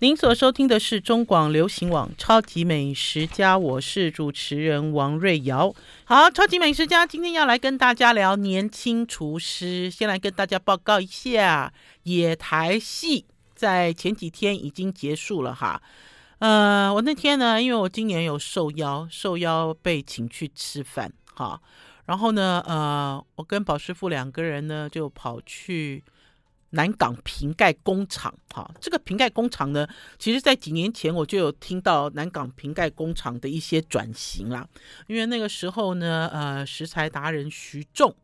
您所收听的是中广流行网《超级美食家》，我是主持人王瑞瑶。好，《超级美食家》今天要来跟大家聊年轻厨师。先来跟大家报告一下，野台戏在前几天已经结束了哈。呃，我那天呢，因为我今年有受邀，受邀被请去吃饭哈。然后呢，呃，我跟宝师傅两个人呢，就跑去。南港瓶盖工厂，哈，这个瓶盖工厂呢，其实在几年前我就有听到南港瓶盖工厂的一些转型啦。因为那个时候呢，呃，食材达人徐仲，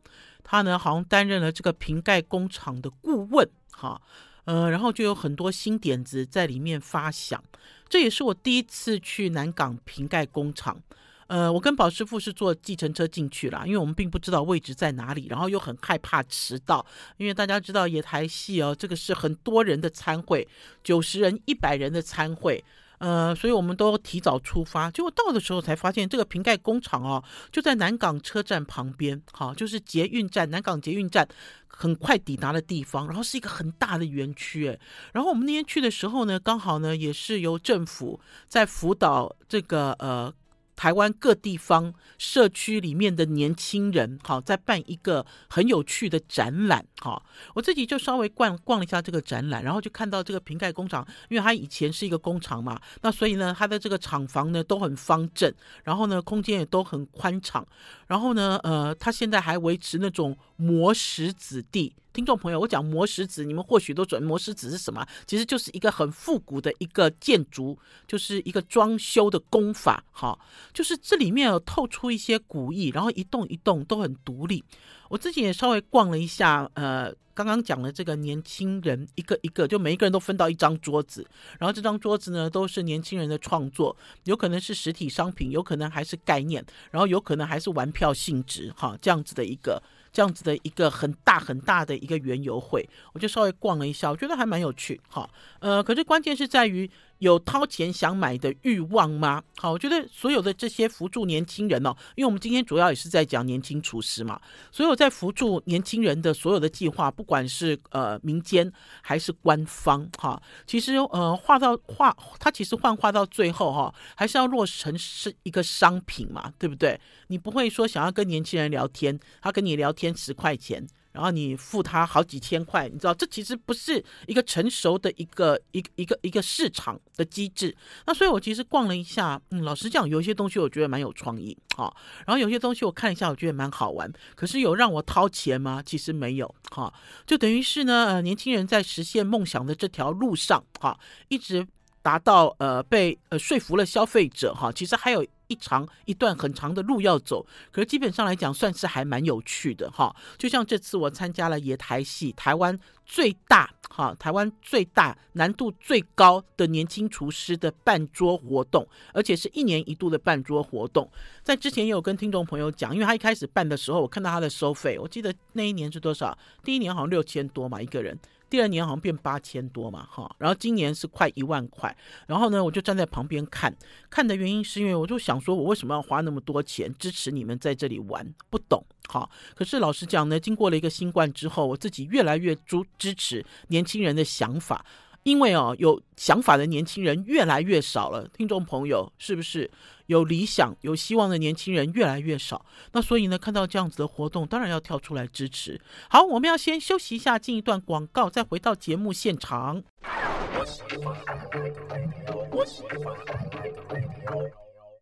他呢好像担任了这个瓶盖工厂的顾问，哈，呃，然后就有很多新点子在里面发想。这也是我第一次去南港瓶盖工厂。呃，我跟宝师傅是坐计程车进去了，因为我们并不知道位置在哪里，然后又很害怕迟到，因为大家知道野台戏哦，这个是很多人的餐会，九十人、一百人的餐会，呃，所以我们都提早出发。结果到的时候才发现，这个瓶盖工厂哦，就在南港车站旁边，好，就是捷运站，南港捷运站很快抵达的地方，然后是一个很大的园区，诶，然后我们那天去的时候呢，刚好呢也是由政府在辅导这个呃。台湾各地方社区里面的年轻人，好，在办一个很有趣的展览，好，我自己就稍微逛逛了一下这个展览，然后就看到这个瓶盖工厂，因为它以前是一个工厂嘛，那所以呢，它的这个厂房呢都很方正，然后呢，空间也都很宽敞，然后呢，呃，它现在还维持那种磨石子地。听众朋友，我讲磨石子，你们或许都准。磨石子是什么？其实就是一个很复古的一个建筑，就是一个装修的工法。哈，就是这里面有透出一些古意，然后一栋一栋都很独立。我自己也稍微逛了一下，呃，刚刚讲的这个年轻人，一个一个，就每一个人都分到一张桌子，然后这张桌子呢都是年轻人的创作，有可能是实体商品，有可能还是概念，然后有可能还是玩票性质，哈，这样子的一个。这样子的一个很大很大的一个园游会，我就稍微逛了一下，我觉得还蛮有趣，哈，呃，可是关键是在于。有掏钱想买的欲望吗？好，我觉得所有的这些扶助年轻人哦，因为我们今天主要也是在讲年轻厨师嘛，所有在扶助年轻人的所有的计划，不管是呃民间还是官方哈，其实呃画到画，它其实幻化到最后哈，还是要落成是一个商品嘛，对不对？你不会说想要跟年轻人聊天，他跟你聊天十块钱。然后你付他好几千块，你知道这其实不是一个成熟的一个一一个一个市场的机制。那所以我其实逛了一下，嗯，老实讲，有一些东西我觉得蛮有创意，哈。然后有些东西我看一下，我觉得蛮好玩。可是有让我掏钱吗？其实没有，哈。就等于是呢，呃，年轻人在实现梦想的这条路上，哈，一直达到呃被呃说服了消费者，哈。其实还有。一长一段很长的路要走，可是基本上来讲，算是还蛮有趣的哈。就像这次我参加了野台戏，台湾最大哈，台湾最大难度最高的年轻厨师的办桌活动，而且是一年一度的办桌活动。在之前也有跟听众朋友讲，因为他一开始办的时候，我看到他的收费，我记得那一年是多少？第一年好像六千多嘛，一个人。第二年好像变八千多嘛，哈，然后今年是快一万块，然后呢，我就站在旁边看，看的原因是因为我就想说，我为什么要花那么多钱支持你们在这里玩？不懂，哈。可是老实讲呢，经过了一个新冠之后，我自己越来越支支持年轻人的想法。因为哦，有想法的年轻人越来越少了，听众朋友是不是？有理想、有希望的年轻人越来越少，那所以呢，看到这样子的活动，当然要跳出来支持。好，我们要先休息一下，进一段广告，再回到节目现场。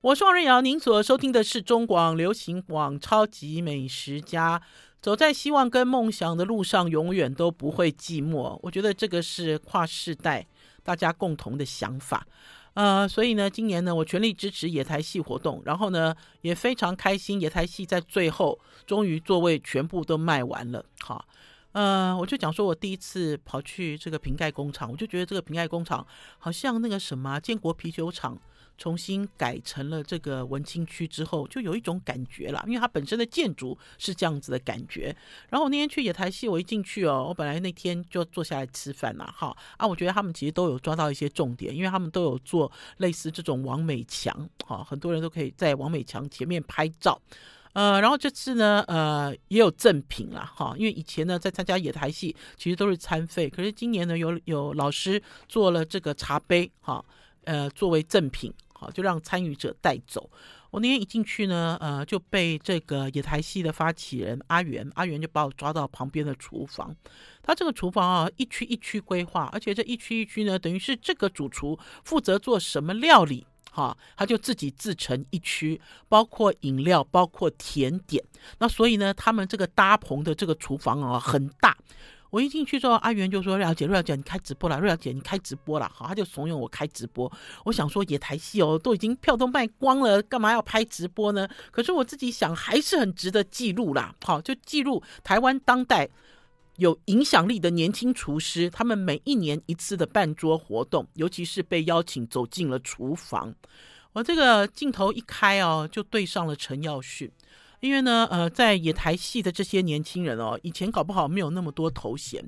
我是王瑞瑶，您所收听的是中广流行网《超级美食家》。走在希望跟梦想的路上，永远都不会寂寞。我觉得这个是跨世代大家共同的想法，呃，所以呢，今年呢，我全力支持野台戏活动，然后呢，也非常开心，野台戏在最后终于座位全部都卖完了。好，呃，我就讲说我第一次跑去这个瓶盖工厂，我就觉得这个瓶盖工厂好像那个什么建国啤酒厂。重新改成了这个文青区之后，就有一种感觉了，因为它本身的建筑是这样子的感觉。然后我那天去野台戏，我一进去哦，我本来那天就坐下来吃饭了，哈啊，我觉得他们其实都有抓到一些重点，因为他们都有做类似这种王美墙，哈，很多人都可以在王美墙前面拍照。呃，然后这次呢，呃，也有赠品啦，哈，因为以前呢在参加野台戏，其实都是餐费，可是今年呢有有老师做了这个茶杯，哈，呃，作为赠品，好，就让参与者带走。我那天一进去呢，呃，就被这个野台戏的发起人阿元，阿元就把我抓到旁边的厨房，他这个厨房啊，一区一区规划，而且这一区一区呢，等于是这个主厨负责做什么料理。哈，他就自己自成一区，包括饮料，包括甜点。那所以呢，他们这个搭棚的这个厨房啊很大。我一进去之后，阿元就说：“瑞小姐，瑞小姐，你开直播了，瑞小姐，你开直播了。”好，他就怂恿我开直播。我想说，野台戏哦，都已经票都卖光了，干嘛要拍直播呢？可是我自己想，还是很值得记录啦。好，就记录台湾当代。有影响力的年轻厨师，他们每一年一次的办桌活动，尤其是被邀请走进了厨房。我这个镜头一开哦，就对上了陈耀训，因为呢，呃，在野台戏的这些年轻人哦，以前搞不好没有那么多头衔，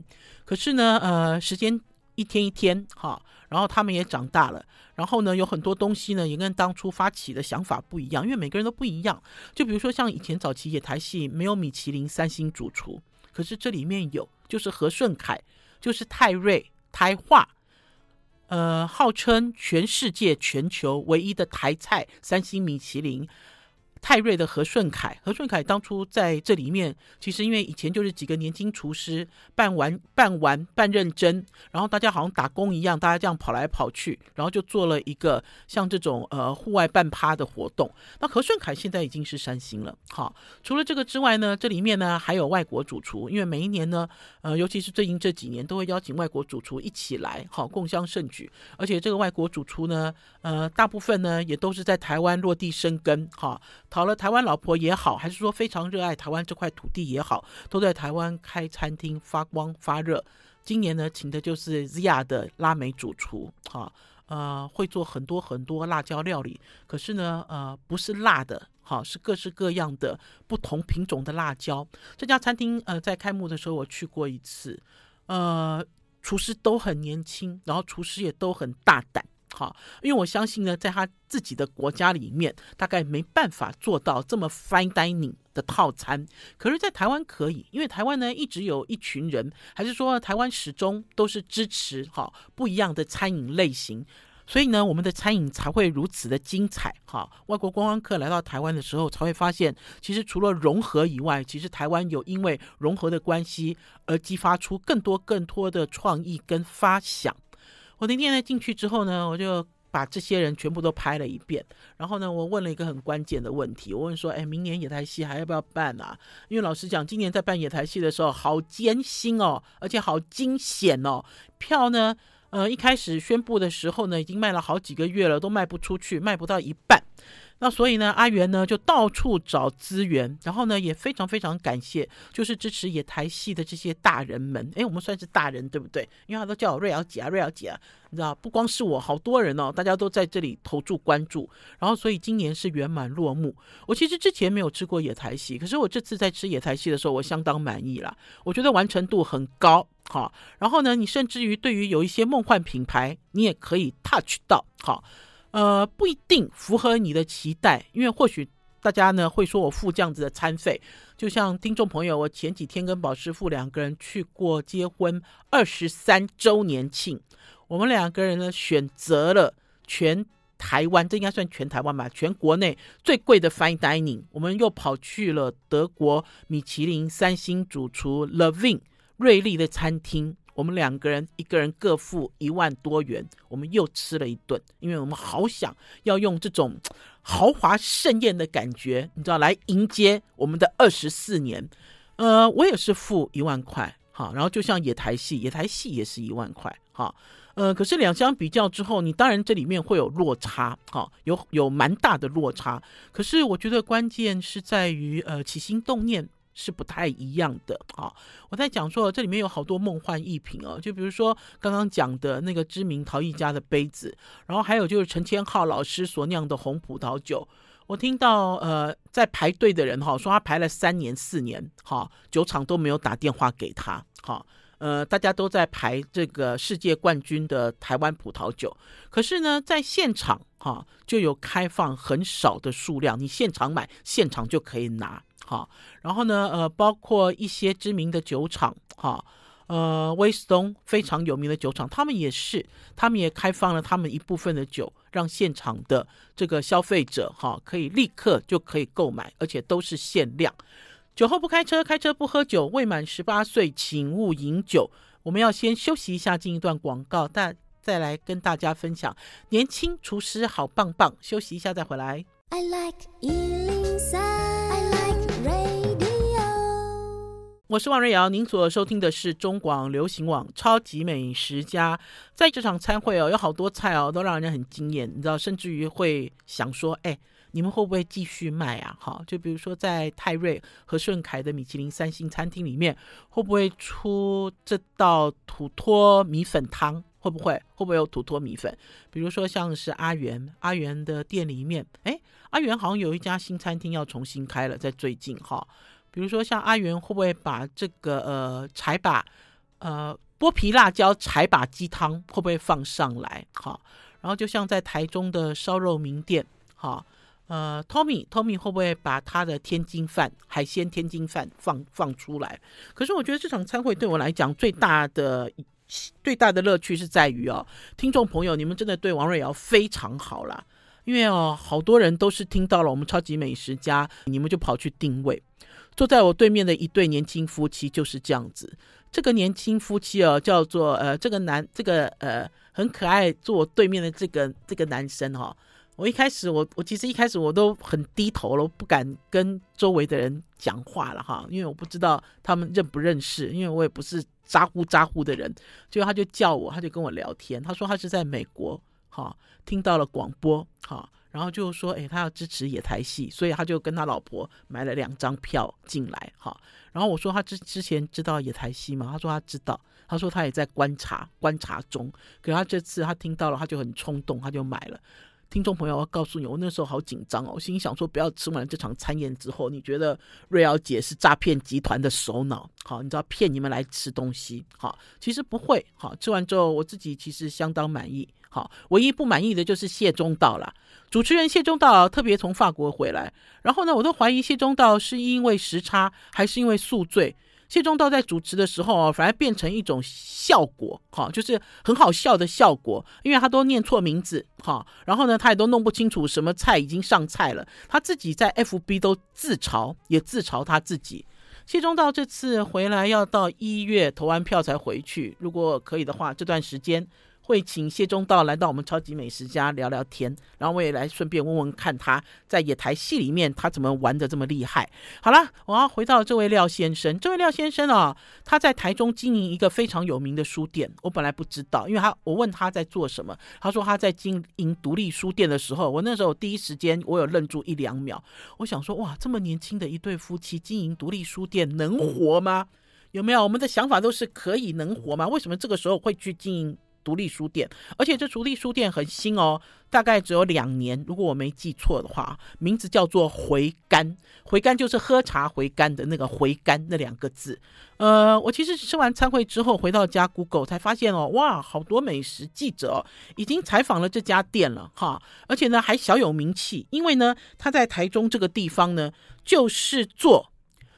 可是呢，呃，时间一天一天哈，然后他们也长大了，然后呢，有很多东西呢也跟当初发起的想法不一样，因为每个人都不一样。就比如说像以前早期野台戏没有米其林三星主厨。可是这里面有，就是何顺凯，就是泰瑞台化，呃，号称全世界全球唯一的台菜三星米其林。泰瑞的何顺凯，何顺凯当初在这里面，其实因为以前就是几个年轻厨师办完办完办认真，然后大家好像打工一样，大家这样跑来跑去，然后就做了一个像这种呃户外半趴的活动。那何顺凯现在已经是三星了，好，除了这个之外呢，这里面呢还有外国主厨，因为每一年呢，呃，尤其是最近这几年，都会邀请外国主厨一起来，好，共襄盛举。而且这个外国主厨呢，呃，大部分呢也都是在台湾落地生根，哈。讨了台湾老婆也好，还是说非常热爱台湾这块土地也好，都在台湾开餐厅发光发热。今年呢，请的就是 Zia 的拉美主厨，哈，呃，会做很多很多辣椒料理。可是呢，呃，不是辣的，哈，是各式各样的不同品种的辣椒。这家餐厅，呃，在开幕的时候我去过一次，呃，厨师都很年轻，然后厨师也都很大胆。好，因为我相信呢，在他自己的国家里面，大概没办法做到这么 fine dining 的套餐。可是，在台湾可以，因为台湾呢，一直有一群人，还是说台湾始终都是支持哈不一样的餐饮类型，所以呢，我们的餐饮才会如此的精彩。哈，外国观光客来到台湾的时候，才会发现，其实除了融合以外，其实台湾有因为融合的关系而激发出更多更多的创意跟发想。我那天呢进去之后呢，我就把这些人全部都拍了一遍。然后呢，我问了一个很关键的问题，我问说：“哎，明年野台戏还要不要办啊？”因为老实讲，今年在办野台戏的时候，好艰辛哦，而且好惊险哦。票呢，呃，一开始宣布的时候呢，已经卖了好几个月了，都卖不出去，卖不到一半。那所以呢，阿元呢就到处找资源，然后呢也非常非常感谢，就是支持野台戏的这些大人们。哎，我们算是大人对不对？因为他都叫我瑞瑶姐啊，瑞瑶姐啊，你知道，不光是我，好多人哦，大家都在这里投注关注。然后所以今年是圆满落幕。我其实之前没有吃过野台戏，可是我这次在吃野台戏的时候，我相当满意了。我觉得完成度很高，好。然后呢，你甚至于对于有一些梦幻品牌，你也可以 touch 到，好。呃，不一定符合你的期待，因为或许大家呢会说我付这样子的餐费，就像听众朋友，我前几天跟宝师傅两个人去过结婚二十三周年庆，我们两个人呢选择了全台湾，这应该算全台湾吧，全国内最贵的 fine dining，我们又跑去了德国米其林三星主厨 Levin 瑞丽的餐厅。我们两个人，一个人各付一万多元，我们又吃了一顿，因为我们好想要用这种豪华盛宴的感觉，你知道，来迎接我们的二十四年。呃，我也是付一万块，哈，然后就像野台戏，野台戏也是一万块，哈，呃，可是两相比较之后，你当然这里面会有落差，哈，有有蛮大的落差。可是我觉得关键是在于，呃，起心动念。是不太一样的啊！我在讲说，这里面有好多梦幻逸品哦，就比如说刚刚讲的那个知名陶艺家的杯子，然后还有就是陈千浩老师所酿的红葡萄酒。我听到呃，在排队的人哈说他排了三年四年哈，酒厂都没有打电话给他哈。呃，大家都在排这个世界冠军的台湾葡萄酒，可是呢，在现场哈、就有开放很少的数量，你现场买，现场就可以拿哈、啊。然后呢，呃，包括一些知名的酒厂哈。啊呃，威斯东非常有名的酒厂，他们也是，他们也开放了他们一部分的酒，让现场的这个消费者哈可以立刻就可以购买，而且都是限量。酒后不开车，开车不喝酒，未满十八岁请勿饮酒。我们要先休息一下，进一段广告，但再来跟大家分享年轻厨师好棒棒。休息一下再回来。I like 我是王瑞瑶，您所收听的是中广流行网《超级美食家》。在这场餐会哦，有好多菜哦，都让人很惊艳，你知道，甚至于会想说，哎，你们会不会继续卖啊？哈，就比如说在泰瑞和顺凯的米其林三星餐厅里面，会不会出这道土托米粉汤？会不会？会不会有土托米粉？比如说像是阿元，阿元的店里面，哎，阿元好像有一家新餐厅要重新开了，在最近哈。比如说像阿元会不会把这个呃柴把呃剥皮辣椒柴把鸡汤会不会放上来？好，然后就像在台中的烧肉名店，好，呃，Tommy Tommy 会不会把他的天津饭海鲜天津饭放放出来？可是我觉得这场餐会对我来讲最大的最大的乐趣是在于哦，听众朋友，你们真的对王瑞瑶非常好啦，因为哦，好多人都是听到了我们超级美食家，你们就跑去订位。坐在我对面的一对年轻夫妻就是这样子。这个年轻夫妻哦，叫做呃，这个男，这个呃，很可爱。坐我对面的这个这个男生哈、我一开始我我其实一开始我都很低头了，我不敢跟周围的人讲话了哈，因为我不知道他们认不认识，因为我也不是咋呼咋呼的人。结果他就叫我，他就跟我聊天，他说他是在美国哈，听到了广播哈。然后就说，哎，他要支持野台戏，所以他就跟他老婆买了两张票进来，哈。然后我说他之之前知道野台戏吗？他说他知道，他说他也在观察观察中。可是他这次他听到了，他就很冲动，他就买了。听众朋友，我告诉你，我那时候好紧张哦，我心想说，不要吃完这场餐宴之后，你觉得瑞瑶姐是诈骗集团的首脑，好，你知道骗你们来吃东西，好，其实不会，好，吃完之后我自己其实相当满意。好，唯一不满意的就是谢忠道了。主持人谢忠道特别从法国回来，然后呢，我都怀疑谢忠道是因为时差还是因为宿醉。谢忠道在主持的时候，反而变成一种效果，哈，就是很好笑的效果，因为他都念错名字，哈，然后呢，他也都弄不清楚什么菜已经上菜了，他自己在 FB 都自嘲，也自嘲他自己。谢忠道这次回来要到一月投完票才回去，如果可以的话，这段时间。会请谢忠道来到我们超级美食家聊聊天，然后我也来顺便问问看他在野台戏里面他怎么玩得这么厉害。好了，我要回到这位廖先生，这位廖先生啊，他在台中经营一个非常有名的书店。我本来不知道，因为他我问他在做什么，他说他在经营独立书店的时候，我那时候第一时间我有愣住一两秒，我想说哇，这么年轻的一对夫妻经营独立书店能活吗？有没有？我们的想法都是可以能活吗？为什么这个时候会去经营？独立书店，而且这独立书店很新哦，大概只有两年，如果我没记错的话，名字叫做回甘。回甘就是喝茶回甘的那个回甘那两个字。呃，我其实吃完餐会之后回到家 Google 才发现哦，哇，好多美食记者，已经采访了这家店了哈，而且呢还小有名气，因为呢他在台中这个地方呢就是做。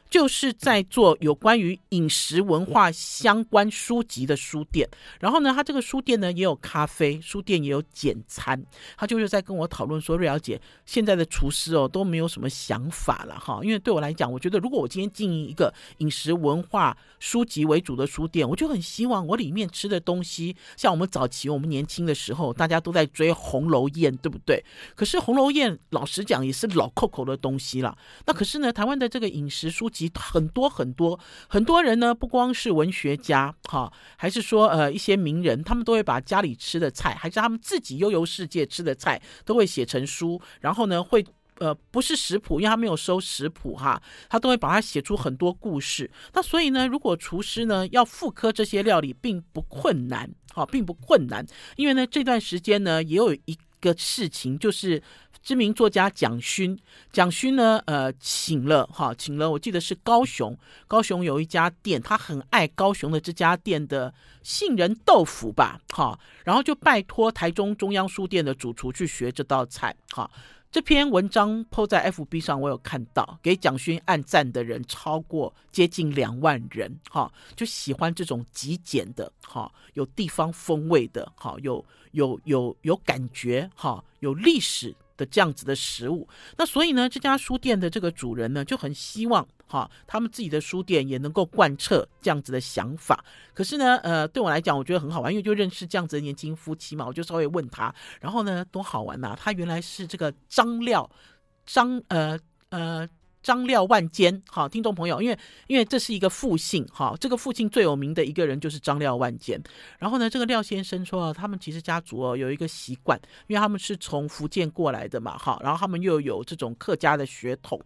就是在做有关于饮食文化相关书籍的书店，然后呢，他这个书店呢也有咖啡，书店也有简餐。他就是在跟我讨论说，瑞瑶姐现在的厨师哦都没有什么想法了哈，因为对我来讲，我觉得如果我今天经营一个饮食文化书籍为主的书店，我就很希望我里面吃的东西，像我们早期我们年轻的时候，大家都在追红楼宴，对不对？可是红楼宴老实讲也是老扣扣的东西了。那可是呢，台湾的这个饮食书籍。很多很多很多人呢，不光是文学家哈，还是说呃一些名人，他们都会把家里吃的菜，还是他们自己悠游世界吃的菜，都会写成书，然后呢会呃不是食谱，因为他没有收食谱哈，他都会把它写出很多故事。那所以呢，如果厨师呢要复刻这些料理，并不困难，哈，并不困难，因为呢这段时间呢也有一个事情就是。知名作家蒋勋，蒋勋呢，呃，请了哈，请了，我记得是高雄，高雄有一家店，他很爱高雄的这家店的杏仁豆腐吧，哈，然后就拜托台中中央书店的主厨去学这道菜，哈。这篇文章 po 在 FB 上，我有看到，给蒋勋按赞的人超过接近两万人，哈，就喜欢这种极简的，哈，有地方风味的，哈，有有有有感觉，哈，有历史的这样子的食物。那所以呢，这家书店的这个主人呢，就很希望。哈，他们自己的书店也能够贯彻这样子的想法。可是呢，呃，对我来讲，我觉得很好玩，因为就认识这样子的年轻夫妻嘛，我就稍微问他，然后呢，多好玩呐、他原来是这个张料，张呃呃张廖万坚。好，听众朋友，因为因为这是一个复姓，哈，这个复姓最有名的一个人就是张廖万坚。然后呢，这个廖先生说，他们其实家族哦有一个习惯，因为他们是从福建过来的嘛，哈，然后他们又有这种客家的血统。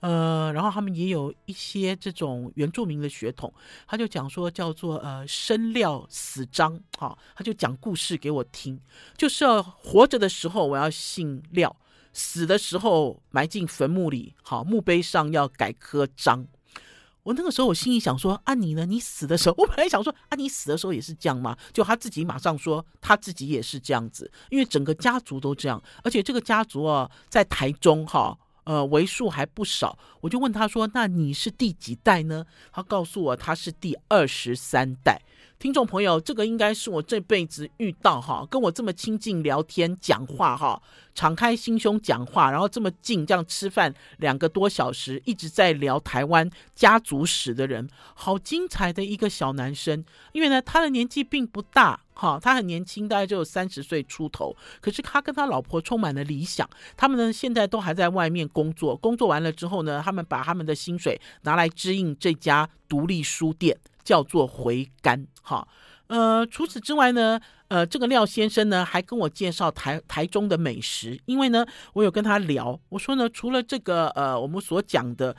呃，然后他们也有一些这种原住民的血统，他就讲说叫做呃生廖死张，哈、他就讲故事给我听，就是要活着的时候我要姓廖，死的时候埋进坟墓里，好、墓碑上要改刻章。我那个时候我心里想说啊，你呢？你死的时候，我本来想说啊，你死的时候也是这样吗？就他自己马上说他自己也是这样子，因为整个家族都这样，而且这个家族啊在台中哈。呃，为数还不少，我就问他说：“那你是第几代呢？”他告诉我他是第二十三代。听众朋友，这个应该是我这辈子遇到哈，跟我这么亲近聊天讲话哈，敞开心胸讲话，然后这么近这样吃饭两个多小时，一直在聊台湾家族史的人，好精彩的一个小男生。因为呢，他的年纪并不大。好，他很年轻，大概就有三十岁出头。可是他跟他老婆充满了理想，他们呢现在都还在外面工作。工作完了之后呢，他们把他们的薪水拿来支应这家独立书店，叫做回甘。哈，呃，除此之外呢，呃，这个廖先生呢还跟我介绍台台中的美食，因为呢，我有跟他聊，我说呢，除了这个呃我们所讲的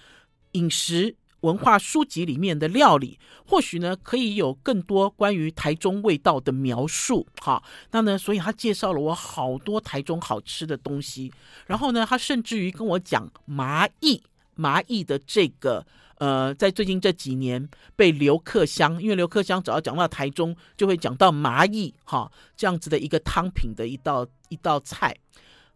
饮食。文化书籍里面的料理，或许呢可以有更多关于台中味道的描述。哈，那呢，所以他介绍了我好多台中好吃的东西。然后呢，他甚至于跟我讲麻艺，麻艺的这个呃，在最近这几年被刘克香，因为刘克香只要讲到台中，就会讲到麻艺，哈，这样子的一个汤品的一道一道菜。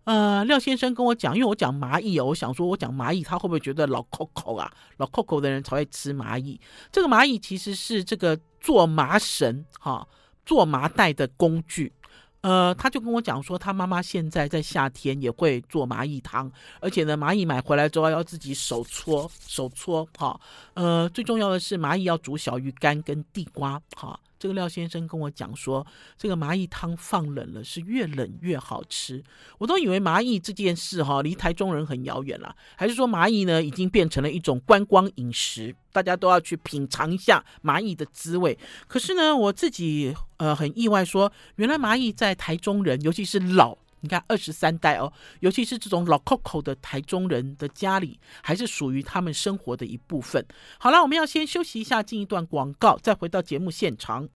呃，廖先生跟我讲，因为我讲蚂蚁哦，我想说，我讲蚂蚁，他会不会觉得老扣扣啊？老扣扣的人才会吃蚂蚁。这个蚂蚁其实是这个做麻绳哈，做麻袋的工具。呃，他就跟我讲说，他妈妈现在在夏天也会做蚂蚁汤，而且呢，蚂蚁买回来之后要自己手搓手搓哈。呃，最重要的是蚂蚁要煮小鱼干跟地瓜哈。这个廖先生跟我讲说，这个麻艺汤放冷了是越冷越好吃。我都以为麻艺这件事哈离台中人很遥远了，还是说蚂蚁呢已经变成了一种观光饮食，大家都要去品尝一下蚂蚁的滋味。可是呢，我自己呃很意外说，原来蚂蚁在台中人，尤其是老。你看二十三代哦，尤其是这种老 Coco 的台中人的家里，还是属于他们生活的一部分。好了，我们要先休息一下，进一段广告，再回到节目现场。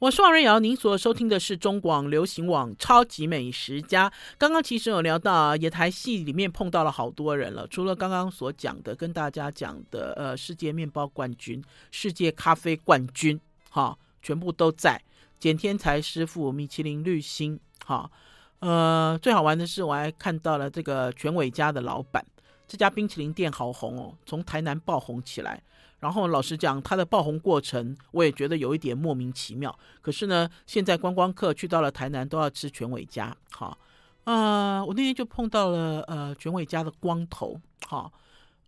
我是王瑞瑶，您所收听的是中广流行网《超级美食家》。刚刚其实有聊到野台戏里面碰到了好多人了，除了刚刚所讲的，跟大家讲的，呃，世界面包冠军、世界咖啡冠军，哈。全部都在，简天才师傅、米其林绿星，哈，呃，最好玩的是我还看到了这个全伟家的老板，这家冰淇淋店好红哦，从台南爆红起来。然后老实讲，它的爆红过程我也觉得有一点莫名其妙。可是呢，现在观光客去到了台南都要吃全伟家，哈，呃，我那天就碰到了呃全伟家的光头，哈。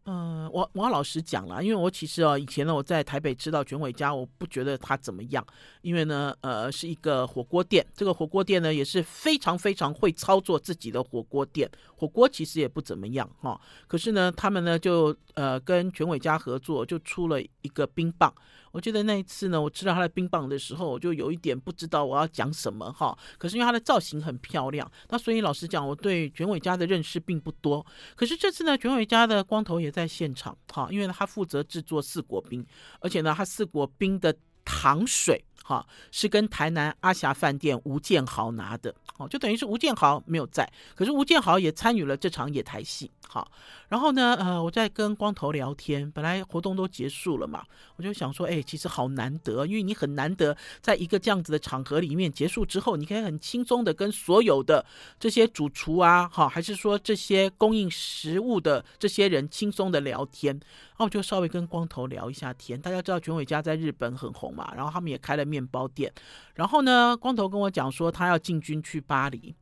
嗯、王王老师讲了，因为我其实哦，以前呢我在台北吃到卷尾家，我不觉得它怎么样，因为呢，呃，是一个火锅店，这个火锅店呢也是非常非常会操作自己的火锅店，火锅其实也不怎么样哈、哦，可是呢，他们呢就呃跟卷尾家合作，就出了一个冰棒。我记得那一次呢，我吃到他的冰棒的时候，我就有一点不知道我要讲什么哈。可是因为它的造型很漂亮，那所以老实讲，我对卷尾家的认识并不多。可是这次呢，卷尾家的光头也在现场哈，因为他负责制作四果冰，而且呢，他四果冰的糖水哈，是跟台南阿霞饭店吴建豪拿的，哦，就等于是吴建豪没有在，可是吴建豪也参与了这场野台戏，好，然后呢，呃，我在跟光头聊天，本来活动都结束了嘛，我就想说，哎，其实好难得，因为你很难得在一个这样子的场合里面结束之后，你可以很轻松的跟所有的这些主厨啊，哈，还是说这些供应食物的这些人轻松的聊天。那我就稍微跟光头聊一下天。大家知道全伟家在日本很红嘛，然后他们也开了面面包店。然后呢，光头跟我讲说他要进军去巴黎，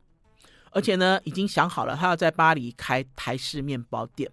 而且呢已经想好了，他要在巴黎开台式面包店。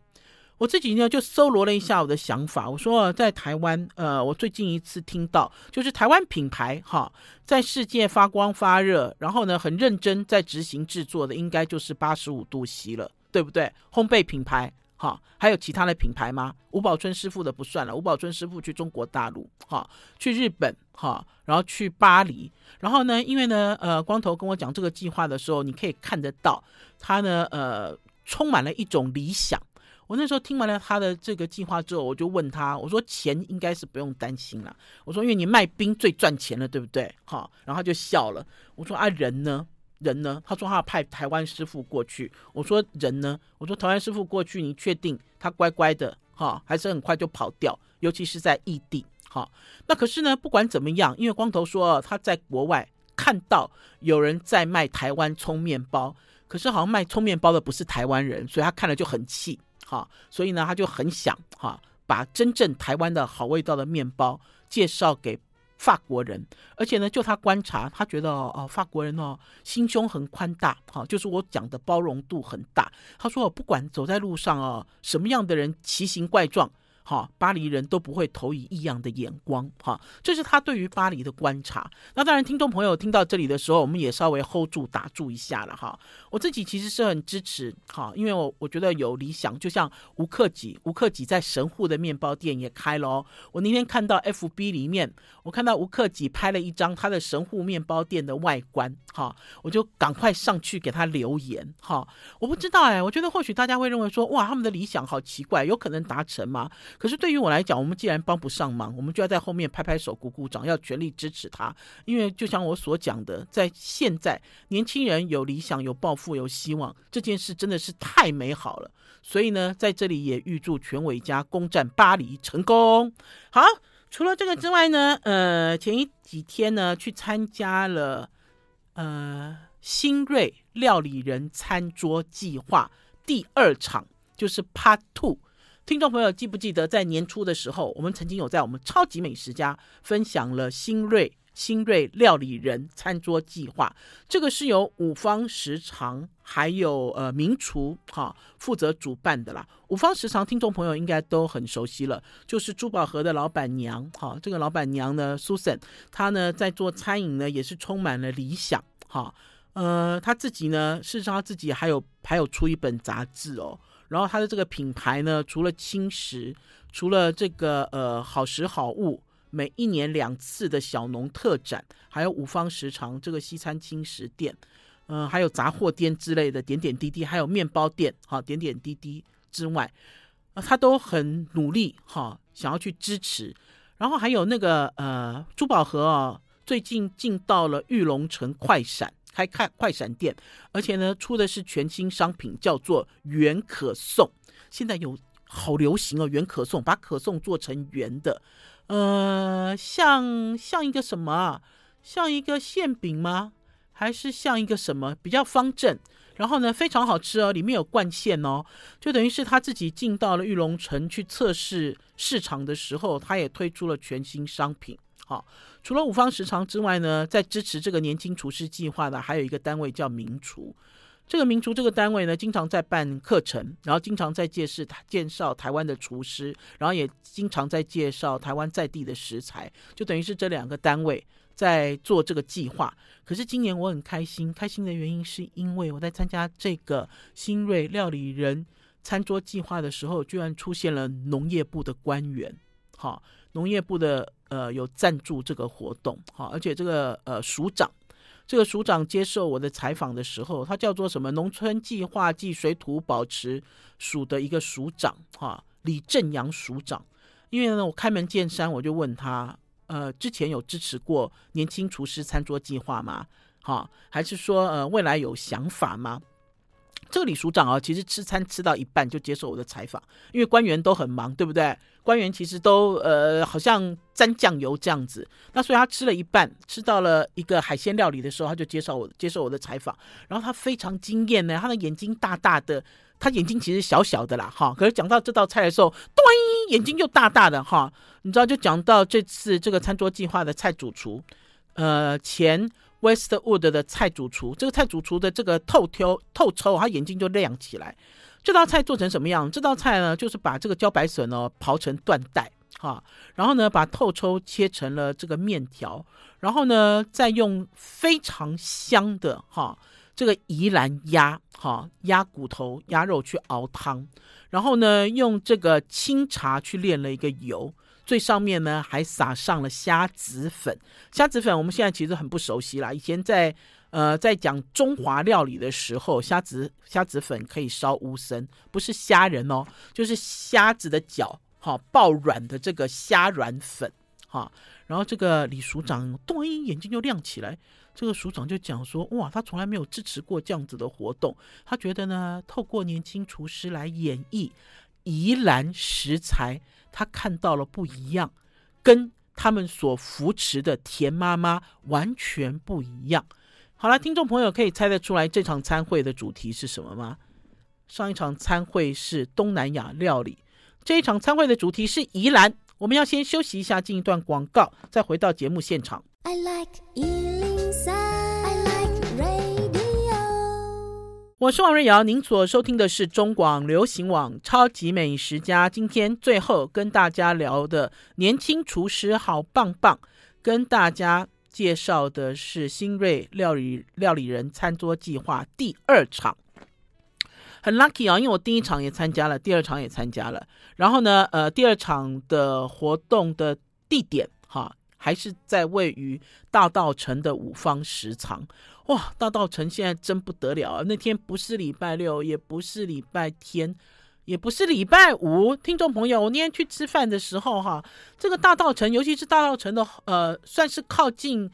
我自己呢就搜罗了一下我的想法，我说在台湾，呃，我最近一次听到就是台湾品牌哈，在世界发光发热，然后呢很认真在执行制作的，应该就是八十五度 C 了，对不对？烘焙品牌。好，还有其他的品牌吗？吴宝春师傅的不算了，吴宝春师傅去中国大陆，哈，去日本，哈，然后去巴黎，然后呢，因为呢，呃，光头跟我讲这个计划的时候，你可以看得到他呢，呃，充满了一种理想。我那时候听完了他的这个计划之后，我就问他，我说钱应该是不用担心了，我说因为你卖冰最赚钱了，对不对？哈，然后他就笑了，我说啊，人呢？人呢？他说他要派台湾师傅过去。我说人呢？我说台湾师傅过去，你确定他乖乖的哈，还是很快就跑掉？尤其是在异地哈。那可是呢，不管怎么样，因为光头说他在国外看到有人在卖台湾葱面包，可是好像卖葱面包的不是台湾人，所以他看了就很气哈。所以呢，他就很想哈，把真正台湾的好味道的面包介绍给。法国人，而且呢，就他观察，他觉得哦，法国人哦，心胸很宽大，哈，就是我讲的包容度很大。他说，不管走在路上哦，什么样的人奇形怪状。好，巴黎人都不会投以异样的眼光，哈，这是他对于巴黎的观察。那当然，听众朋友听到这里的时候，我们也稍微 hold 住、打住一下了，哈。我自己其实是很支持，哈，因为我我觉得有理想，就像吴克己，吴克己在神户的面包店也开了哦。我那天看到 FB 里面，我看到吴克己拍了一张他的神户面包店的外观，哈，我就赶快上去给他留言，哈。我不知道哎，我觉得或许大家会认为说，哇，他们的理想好奇怪，有可能达成吗？可是对于我来讲，我们既然帮不上忙，我们就要在后面拍拍手、鼓鼓掌，要全力支持他。因为就像我所讲的，在现在年轻人有理想、有抱负、有希望，这件事真的是太美好了。所以呢，在这里也预祝全伟家攻占巴黎成功。好，除了这个之外呢，呃，前一几天呢，去参加了呃新锐料理人餐桌计划第二场，就是 Part Two。听众朋友，记不记得在年初的时候，我们曾经有在我们超级美食家分享了新锐新锐料理人餐桌计划？这个是由五方食长还有呃名厨哈负责主办的啦。五方食长听众朋友应该都很熟悉了，就是珠宝盒的老板娘哈。这个老板娘呢，Susan，她呢在做餐饮呢也是充满了理想哈。呃，她自己呢，事实上她自己还有还有出一本杂志哦。然后它的这个品牌呢，除了轻食，除了这个呃好食好物，每一年两次的小农特展，还有五方食长这个西餐轻食店，嗯、还有杂货店之类的点点滴滴，还有面包店，哈，点点滴滴之外，他都很努力哈，想要去支持。然后还有那个呃珠宝盒啊，最近进到了玉龙城快闪。开开快闪店，而且呢，出的是全新商品，叫做圆可颂。现在有好流行哦，圆可颂，把可颂做成圆的，呃，像像一个什么啊？像一个馅饼吗？还是像一个什么？比较方正，然后呢，非常好吃哦，里面有灌馅哦，就等于是他自己进到了玉龙城去测试市场的时候，他也推出了全新商品。好，除了五方食长之外呢，在支持这个年轻厨师计划的还有一个单位叫名厨。这个名厨这个单位呢，经常在办课程，然后经常在介绍介绍台湾的厨师，然后也经常在介绍台湾在地的食材，就等于是这两个单位在做这个计划。可是今年我很开心，开心的原因是因为我在参加这个新锐料理人餐桌计划的时候，居然出现了农业部的官员。好，农业部的。呃，有赞助这个活动，哈，而且这个呃署长，这个署长接受我的采访的时候，他叫做什么？农村计划暨水土保持署的一个署长，哈，李正阳署长。因为呢，我开门见山，我就问他，呃之前有支持过年轻厨师餐桌计划吗？哈，还是说呃未来有想法吗？这个李署长啊，其实吃餐吃到一半就接受我的采访，因为官员都很忙，对不对？官员其实都呃好像沾酱油这样子，那所以他吃了一半，吃到了一个海鲜料理的时候，他就接受我接受我的采访，然后他非常惊艳呢，他的眼睛大大的，他眼睛其实小小的啦，哈，可是讲到这道菜的时候，对，眼睛又大大的哈，你知道就讲到这次这个餐桌计划的菜主厨，呃前。Westwood 的菜主厨，这个菜主厨的这个透挑透抽，他眼睛就亮起来。这道菜做成什么样？这道菜呢，就是把这个茭白笋哦刨成段带，哈，然后呢把透抽切成了这个面条，然后呢再用非常香的哈这个宜兰鸭哈鸭骨头鸭肉去熬汤，然后呢用这个清茶去炼了一个油。最上面呢，还撒上了虾子粉。虾子粉我们现在其实很不熟悉啦。以前在呃在讲中华料理的时候，虾子虾子粉可以烧乌参，不是虾仁哦，就是虾子的脚，哈、爆软的这个虾软粉，哈、然后这个李署长突然眼睛就亮起来，这个署长就讲说，哇，他从来没有支持过这样子的活动，他觉得呢，透过年轻厨师来演绎宜兰食材。他看到了不一样，跟他们所扶持的田妈妈完全不一样。好了，听众朋友可以猜得出来这场餐会的主题是什么吗？上一场餐会是东南亚料理，这一场餐会的主题是宜兰。我们要先休息一下，进一段广告，再回到节目现场。I like 我是王瑞瑶，您所收听的是中广流行网《超级美食家》。今天最后跟大家聊的年轻厨师好棒棒，跟大家介绍的是新锐料理料理人餐桌计划第二场。很 lucky 啊，因为我第一场也参加了，第二场也参加了。然后呢，呃，第二场的活动的地点哈，还是在位于大道城的五方食藏。哇，大稻城现在真不得了啊！那天不是礼拜六，也不是礼拜天，也不是礼拜五。听众朋友，我那天去吃饭的时候，哈，这个大稻城，尤其是大稻城的，呃，算是靠近，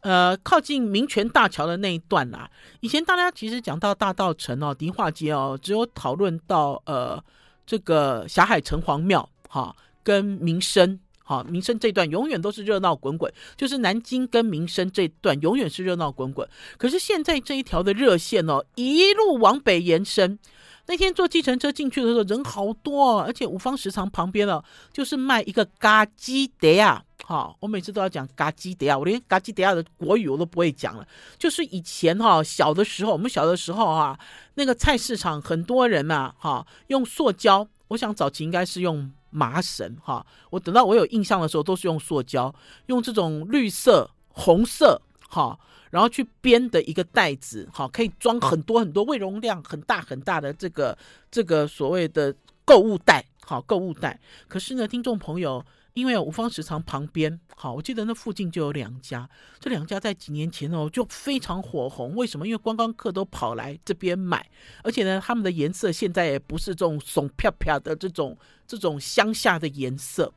呃，靠近民权大桥的那一段啦。以前大家其实讲到大稻城哦，迪化街哦，只有讨论到呃这个霞海城隍庙哈，跟民生。好，民生这段永远都是热闹滚滚，就是南京跟民生这段永远是热闹滚滚。可是现在这一条的热线哦，一路往北延伸。那天坐计程车进去的时候，人好多，而且五方食堂旁边哦，就是卖一个咖鸡德啊。好，我每次都要讲咖鸡德亚，我连咖鸡德亚的国语我都不会讲了。就是以前哈小的时候，我们小的时候哈，那个菜市场很多人呐，哈，用塑胶，我想早期应该是用。麻绳哈，我等到我有印象的时候，都是用塑胶，用这种绿色、红色哈，然后去编的一个袋子哈，可以装很多很多，胃容量很大很大的这个这个所谓的购物袋，好购物袋。可是呢，听众朋友。因为五方食藏旁边，好，我记得那附近就有两家，这两家在几年前哦就非常火红。为什么？因为观光客都跑来这边买，而且呢，他们的颜色现在也不是这种松飘飘的这种这种乡下的颜色。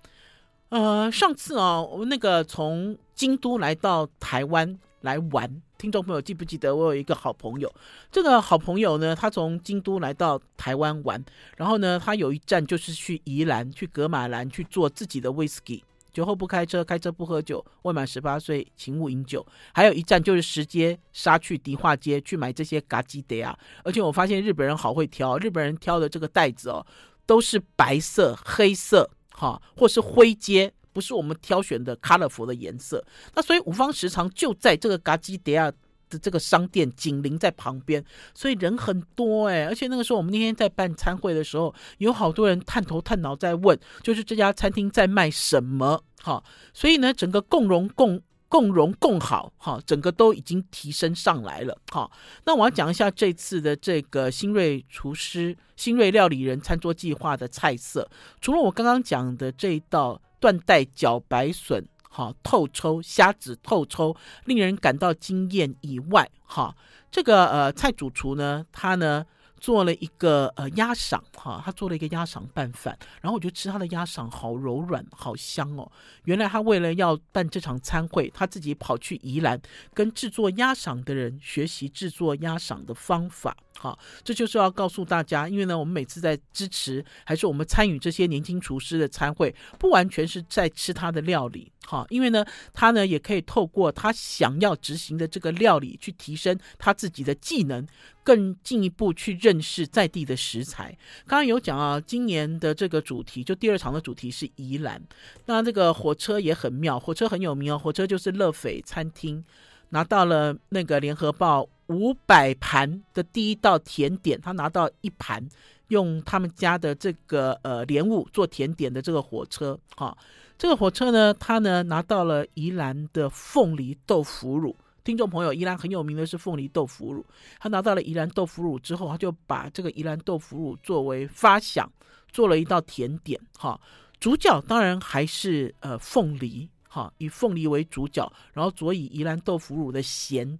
呃，上次哦，我那个从京都来到台湾来玩。听众朋友记不记得我有一个好朋友？这个好朋友呢，他从京都来到台湾玩，然后呢，他有一站就是去宜兰、去格马兰去做自己的威士忌。酒后不开车，开车不喝酒，未满十八岁请勿饮酒。还有一站就是直接杀去迪化街去买这些嘎鸡德啊！而且我发现日本人好会挑，日本人挑的这个袋子哦，都是白色、黑色，哈，或是灰阶。不是我们挑选的 colorful 的颜色，那所以五方时常就在这个嘎基迪亚的这个商店紧邻在旁边，所以人很多哎，而且那个时候我们那天在办餐会的时候，有好多人探头探脑在问，就是这家餐厅在卖什么？哈，所以呢，整个共荣共共荣共好，哈，整个都已经提升上来了，哈。那我要讲一下这次的这个新锐厨师、新锐料理人餐桌计划的菜色，除了我刚刚讲的这一道。断带茭白笋，哈，透抽虾子透抽，令人感到惊艳以外，哈，这个呃蔡主厨呢，他呢做了一个呃鸭赏哈，他做了一个鸭赏拌饭，然后我就吃他的鸭赏，好柔软，好香哦。原来他为了要办这场餐会，他自己跑去宜兰跟制作鸭赏的人学习制作鸭赏的方法。好，这就是要告诉大家，因为呢，我们每次在支持还是我们参与这些年轻厨师的餐会，不完全是在吃他的料理。好，因为呢，他呢也可以透过他想要执行的这个料理，去提升他自己的技能，更进一步去认识在地的食材。刚刚有讲啊，今年的这个主题，就第二场的主题是宜兰。那这个火车也很妙，火车很有名哦，火车就是乐斐餐厅拿到了那个联合报五百盘的第一道甜点，他拿到一盘，用他们家的这个呃莲雾做甜点的这个火车，哈。这个火车呢，他呢拿到了宜兰的凤梨豆腐乳。听众朋友，宜兰很有名的是凤梨豆腐乳。他拿到了宜兰豆腐乳之后，他就把这个宜兰豆腐乳作为发想，做了一道甜点。哈，主角当然还是呃凤梨，哈，以凤梨为主角，然后佐以宜兰豆腐乳的咸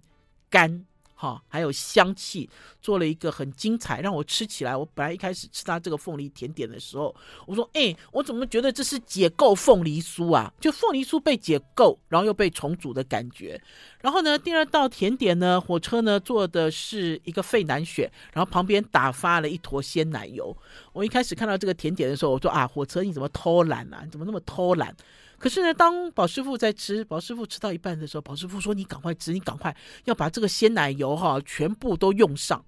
甘。哈，还有香气，做了一个很精彩，让我吃起来。我本来一开始吃它这个凤梨甜点的时候，我说：“哎、我怎么觉得这是解构凤梨酥啊？就凤梨酥被解构，然后又被重组的感觉。”然后呢，第二道甜点呢，火车呢做的是一个费南雪，然后旁边打发了一坨鲜奶油。我一开始看到这个甜点的时候，我说：“啊，火车你怎么偷懒啊？你怎么那么偷懒？”可是呢，当宝师傅在吃，宝师傅吃到一半的时候，宝师傅说：“你赶快吃，你赶快要把这个鲜奶油哈全部都用上。”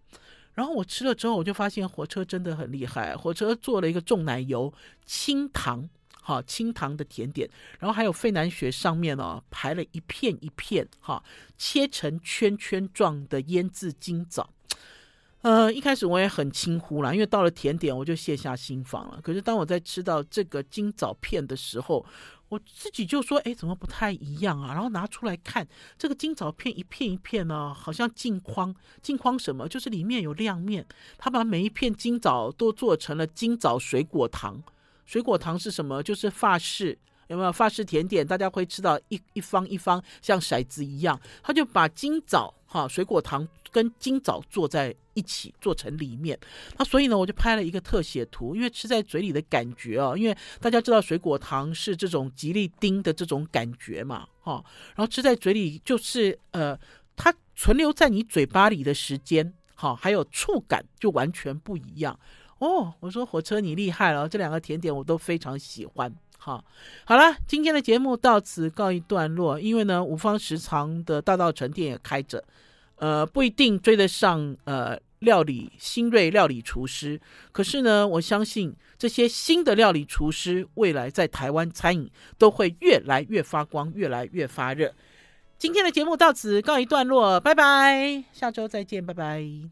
然后我吃了之后，我就发现火车真的很厉害。火车做了一个重奶油、轻糖，哈轻糖的甜点，然后还有费南雪上面哦排了一片一片哈切成圈圈状的腌制金枣。呃，一开始我也很轻忽啦，因为到了甜点我就卸下心防了。可是当我在吃到这个金枣片的时候，我自己就说，哎，怎么不太一样啊？然后拿出来看，这个金枣片一片一片呢，好像镜框。镜框什么？就是里面有亮面。他把每一片金枣都做成了金枣水果糖。水果糖是什么？就是法式，有没有法式甜点？大家会吃到一一方一方像骰子一样。他就把金枣哈水果糖跟金枣做在一起做成里面，那所以呢，我就拍了一个特写图，因为吃在嘴里的感觉啊，因为大家知道水果糖是这种吉利丁的这种感觉嘛，哈，然后吃在嘴里就是呃，它存留在你嘴巴里的时间，哈，还有触感就完全不一样哦。我说火车你厉害了，这两个甜点我都非常喜欢，哈。好了，今天的节目到此告一段落，因为呢，五方食藏的大稻埕店也开着，呃，不一定追得上呃。料理新锐料理厨师，可是呢，我相信这些新的料理厨师未来在台湾餐饮都会越来越发光，越来越发热。今天的节目到此告一段落，拜拜，下周再见，拜拜。